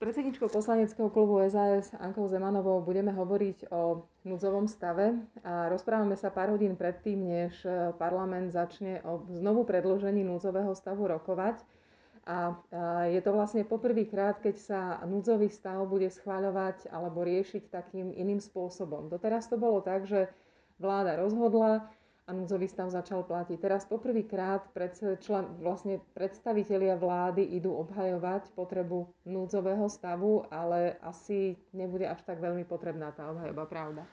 predsedničkou poslaneckého klubu SAS Ankou Zemanovou budeme hovoriť o núdzovom stave a rozprávame sa pár hodín predtým, než parlament začne o znovu predložení núdzového stavu rokovať. A je to vlastne poprvýkrát, keď sa núdzový stav bude schváľovať alebo riešiť takým iným spôsobom. Doteraz to bolo tak, že vláda rozhodla, a núdzový stav začal platiť. Teraz poprvýkrát pred, člen, vlastne predstavitelia vlády idú obhajovať potrebu núdzového stavu, ale asi nebude až tak veľmi potrebná tá obhajoba, pravda?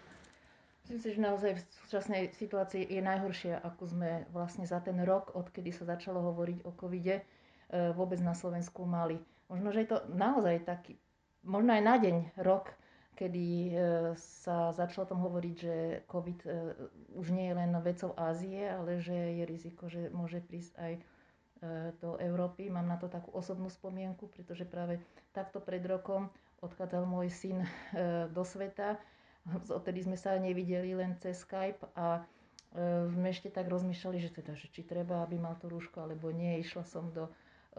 Myslím si, že naozaj v súčasnej situácii je najhoršie, ako sme vlastne za ten rok, odkedy sa začalo hovoriť o covide, e, vôbec na Slovensku mali. Možno, že je to naozaj taký, možno aj na deň rok, kedy e, sa začalo tom hovoriť, že COVID e, už nie je len vecou Ázie, ale že je riziko, že môže prísť aj e, do Európy. Mám na to takú osobnú spomienku, pretože práve takto pred rokom odchádzal môj syn do sveta. Odtedy sme sa nevideli len cez Skype a sme ešte tak rozmýšľali, že teda, že či treba, aby mal to rúško, alebo nie. Išla som do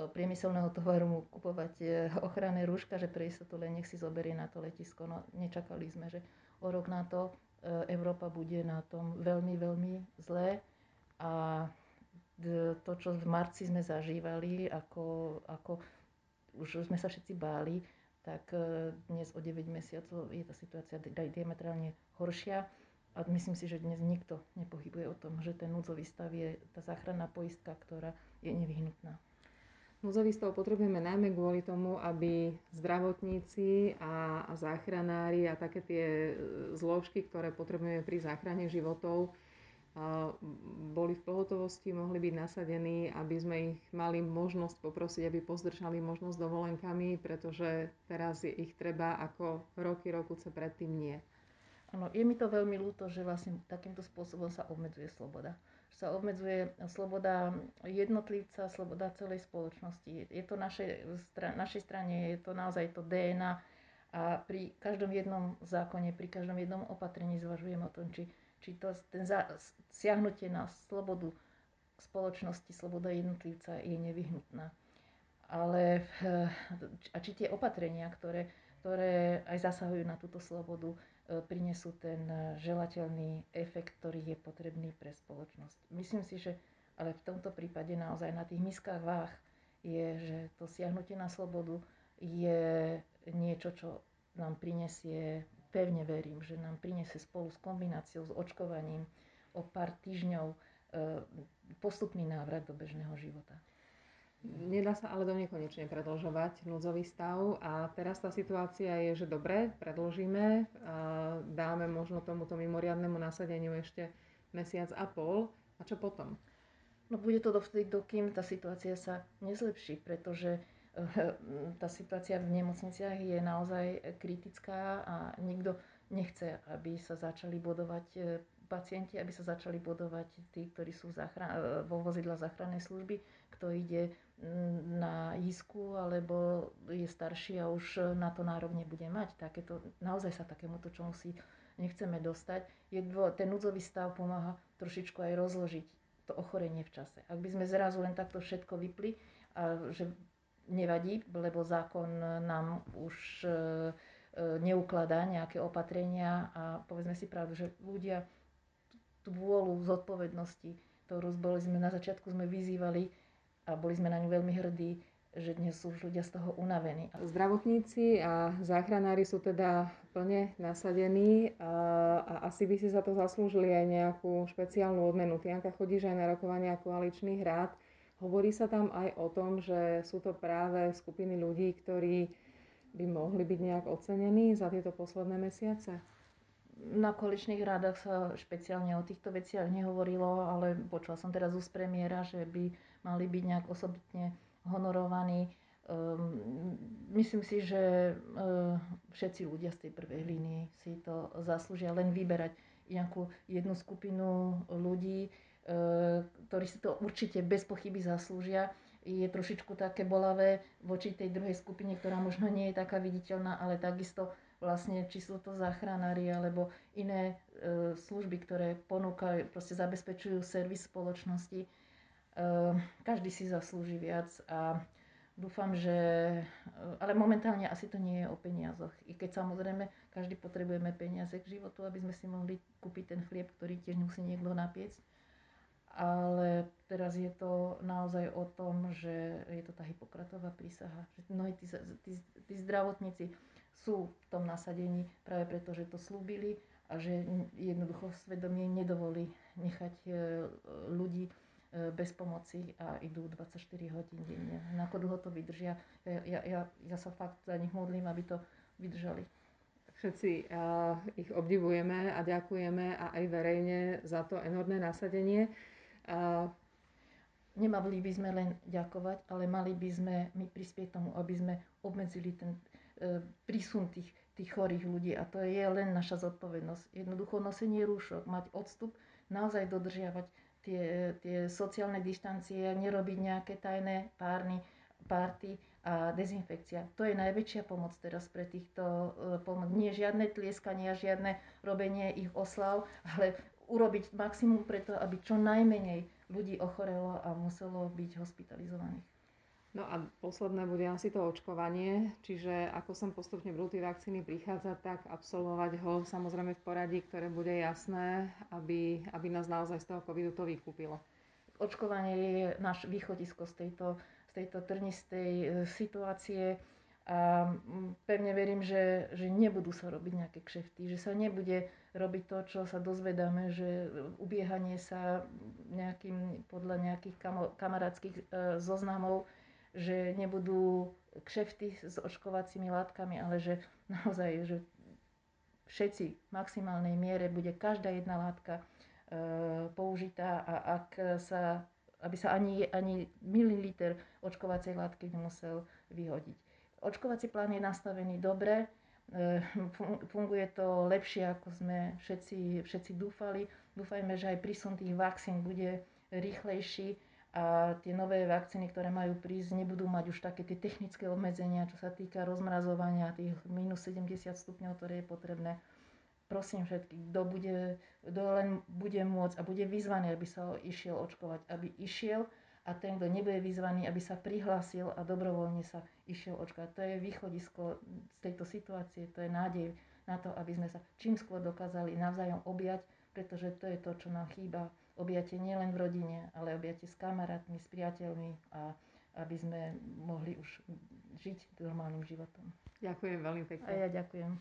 priemyselného tovaru kupovať e, ochranné rúška, že pre istotu len nech si zoberie na to letisko. No nečakali sme, že o rok na to e, Európa bude na tom veľmi, veľmi zlé a to, čo v marci sme zažívali, ako, ako už sme sa všetci báli, tak e, dnes o 9 mesiacov je tá situácia diametrálne horšia. A myslím si, že dnes nikto nepochybuje o tom, že ten núdzový stav je tá záchranná poistka, ktorá je nevyhnutná. Núdzový stav potrebujeme najmä kvôli tomu, aby zdravotníci a, a záchranári a také tie e, zložky, ktoré potrebujeme pri záchrane životov, boli v pohotovosti, mohli byť nasadení, aby sme ich mali možnosť poprosiť, aby pozdržali možnosť dovolenkami, pretože teraz je ich treba ako roky, rokuce predtým nie. Áno, je mi to veľmi ľúto, že vlastne takýmto spôsobom sa obmedzuje sloboda sa obmedzuje sloboda jednotlivca, sloboda celej spoločnosti. Je to našej, našej strane, je to naozaj to DNA a pri každom jednom zákone, pri každom jednom opatrení zvažujeme o tom, či, či to, ten za, siahnutie na slobodu spoločnosti, sloboda jednotlivca je nevyhnutná. Ale a či tie opatrenia, ktoré, ktoré aj zasahujú na túto slobodu, prinesú ten e, želateľný efekt, ktorý je potrebný pre spoločnosť. Myslím si, že ale v tomto prípade naozaj na tých miskách váh je, že to siahnutie na slobodu je niečo, čo nám prinesie, pevne verím, že nám prinesie spolu s kombináciou s očkovaním o pár týždňov e, postupný návrat do bežného života. Nedá sa ale do nekonečne predlžovať núdzový stav a teraz tá situácia je, že dobre, predložíme, dáme možno tomuto mimoriadnemu nasadeniu ešte mesiac a pol a čo potom? No bude to dovtedy, dokým tá situácia sa nezlepší, pretože eh, tá situácia v nemocniciach je naozaj kritická a nikto nechce, aby sa začali bodovať eh, pacienti, aby sa začali bodovať tí, ktorí sú vo vozidla záchrannej služby, kto ide na isku alebo je starší a už na to nárok nebude mať. Takéto, naozaj sa takémuto čomu si nechceme dostať. Je, ten núdzový stav pomáha trošičku aj rozložiť to ochorenie v čase. Ak by sme zrazu len takto všetko vypli, a že nevadí, lebo zákon nám už e, e, neukladá nejaké opatrenia a povedzme si pravdu, že ľudia tú vôľu zodpovednosti, ktorú boli sme na začiatku sme vyzývali, a boli sme na ňu veľmi hrdí, že dnes sú už ľudia z toho unavení. Zdravotníci a záchranári sú teda plne nasadení a, a asi by si za to zaslúžili aj nejakú špeciálnu odmenu. Tianka, chodíš aj na rokovania koaličných rád. Hovorí sa tam aj o tom, že sú to práve skupiny ľudí, ktorí by mohli byť nejak ocenení za tieto posledné mesiace? Na koaličných rádach sa špeciálne o týchto veciach nehovorilo, ale počula som teraz z premiéra, že by mali byť nejak osobitne honorovaní. Um, myslím si, že uh, všetci ľudia z tej prvej línie si to zaslúžia len vyberať nejakú jednu skupinu ľudí, uh, ktorí si to určite bez pochyby zaslúžia. Je trošičku také bolavé voči tej druhej skupine, ktorá možno nie je taká viditeľná, ale takisto vlastne, či sú to záchranári alebo iné uh, služby, ktoré ponúkajú, proste zabezpečujú servis spoločnosti Ehm, každý si zaslúži viac a dúfam, že... Ale momentálne asi to nie je o peniazoch. I keď samozrejme každý potrebujeme peniaze k životu, aby sme si mohli kúpiť ten chlieb, ktorý tiež musí niekto napiecť. Ale teraz je to naozaj o tom, že je to tá Hipokratová prísaha. Mnohí tí, tí, tí zdravotníci sú v tom nasadení práve preto, že to slúbili a že jednoducho svedomie nedovolí nechať e, ľudí e, bez pomoci a idú 24 hodín denne. Ako dlho to vydržia? Ja, ja, ja, ja sa fakt za nich modlím, aby to vydržali. Všetci uh, ich obdivujeme a ďakujeme a aj verejne za to enormné nasadenie. Uh, Nemali by sme len ďakovať, ale mali by sme my prispieť tomu, aby sme obmedzili ten prísun tých, tých chorých ľudí a to je len naša zodpovednosť. Jednoducho nosenie rúšok, mať odstup, naozaj dodržiavať tie, tie sociálne dištancie, nerobiť nejaké tajné párny, párty a dezinfekcia. To je najväčšia pomoc teraz pre týchto e, pomoc. Nie žiadne tlieskanie, žiadne robenie ich oslav, ale urobiť maximum preto, aby čo najmenej ľudí ochorelo a muselo byť hospitalizovaných. No a posledné bude asi to očkovanie, čiže ako som postupne budú tie vakcíny prichádzať, tak absolvovať ho samozrejme v poradí, ktoré bude jasné, aby, aby nás naozaj z toho covidu to vykúpilo. Očkovanie je náš východisko z tejto, z tejto trnistej e, situácie a pevne verím, že, že nebudú sa robiť nejaké kšefty, že sa nebude robiť to, čo sa dozvedáme, že ubiehanie sa nejakým, podľa nejakých kamarátskych e, zoznamov že nebudú kšefty s očkovacími látkami, ale že naozaj, že všetci v maximálnej miere bude každá jedna látka e, použitá a ak sa, aby sa ani, ani mililiter očkovacej látky nemusel vyhodiť. Očkovací plán je nastavený dobre, e, funguje to lepšie, ako sme všetci, všetci dúfali. Dúfajme, že aj prísun tých vakcín bude rýchlejší a tie nové vakcíny, ktoré majú prísť, nebudú mať už také tie technické obmedzenia, čo sa týka rozmrazovania tých minus 70 stupňov, ktoré je potrebné. Prosím všetkých, kto, bude, kto len bude môcť a bude vyzvaný, aby sa išiel očkovať, aby išiel a ten, kto nebude vyzvaný, aby sa prihlásil a dobrovoľne sa išiel očkovať. To je východisko z tejto situácie, to je nádej na to, aby sme sa čím skôr dokázali navzájom objať, pretože to je to, čo nám chýba objatie nielen v rodine, ale objatie s kamarátmi, s priateľmi a aby sme mohli už žiť normálnym životom. Ďakujem veľmi pekne. A ja ďakujem.